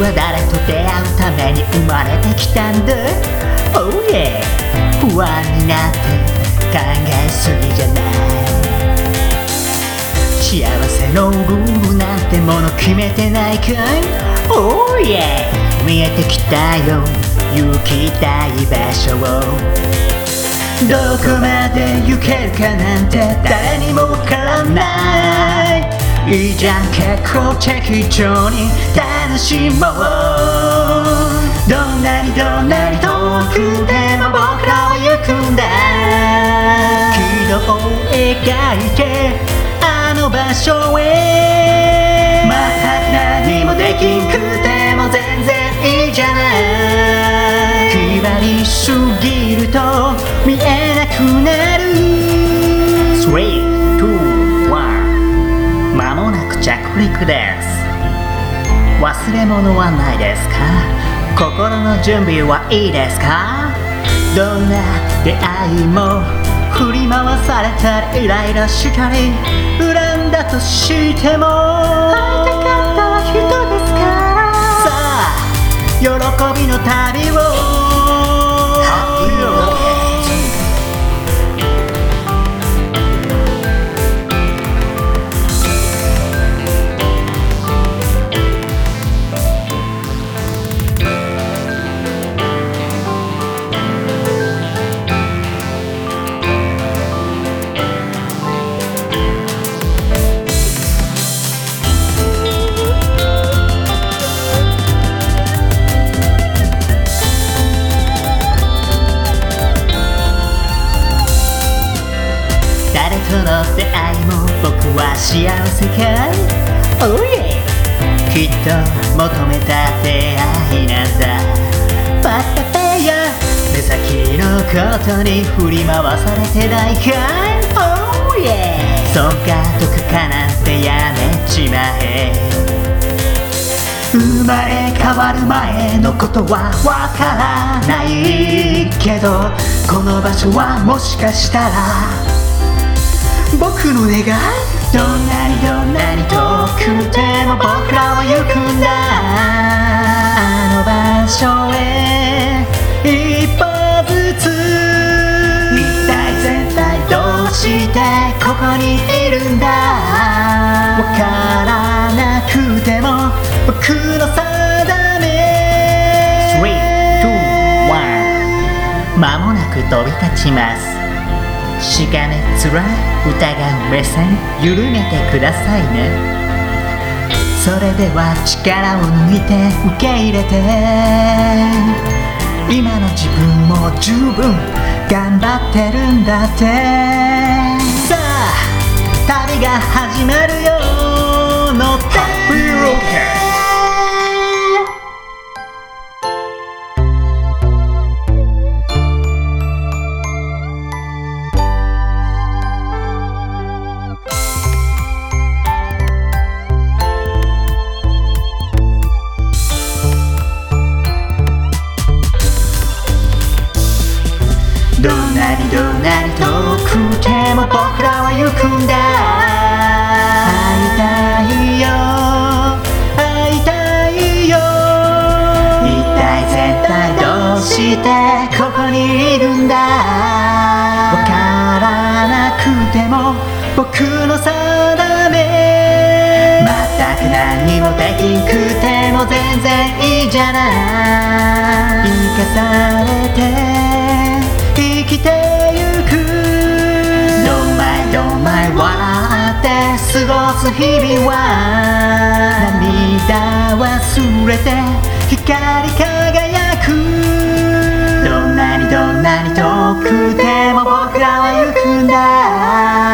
は誰と出会うために生まれてきたんだ？Oh yeah 不安になって考えすぎじゃない。幸せのルールなんてもの決めてないかい？Oh yeah 見えてきたよ。行きたい場所を。どこまで行けるかなんて誰にもわからない。いいじゃん。結構適当にしもうどんなにどんなに遠くでも僕らは行くんだ軌道を描いてあの場所へまた何もできんくても全然いいじゃない決まりすぎると見えなくなる3、2、1まもなく着陸です忘れ物はないですか？心の準備はいいですか？どんな出会いも振り回されたりイライラしたり恨んだとしても誰との出会いも僕は幸せかい？Oh yeah きっと求めた出会いなんだ。パッタペヤ目先のことに振り回されてないかい？Oh yeah そうかとかかなんてやめちまえ生まれ変わる前のことはわからないけどこの場所はもしかしたら僕の願いどんなにどんなに遠くても僕らは行くんだ。あの場所へ一歩ずつ一体全体どうしてここにいるんだわからなくても僕の定め3、2、1間もなく飛び立ちますしかめつらい疑う目線緩めてくださいね。それでは力を抜いて受け入れて今の自分も十分頑張ってるんだって。さあ旅が始まるよ。どんなにどんなに遠くても僕らは行くんだ。会いたいよ。会いたいよ。一体絶対どうしてここにいるんだ。わからなくても僕の定め。全く何もできんくても全然いいじゃない。生かされ日々は涙忘れて光り輝く。どんなにどんなに遠くても僕らは行くんだ。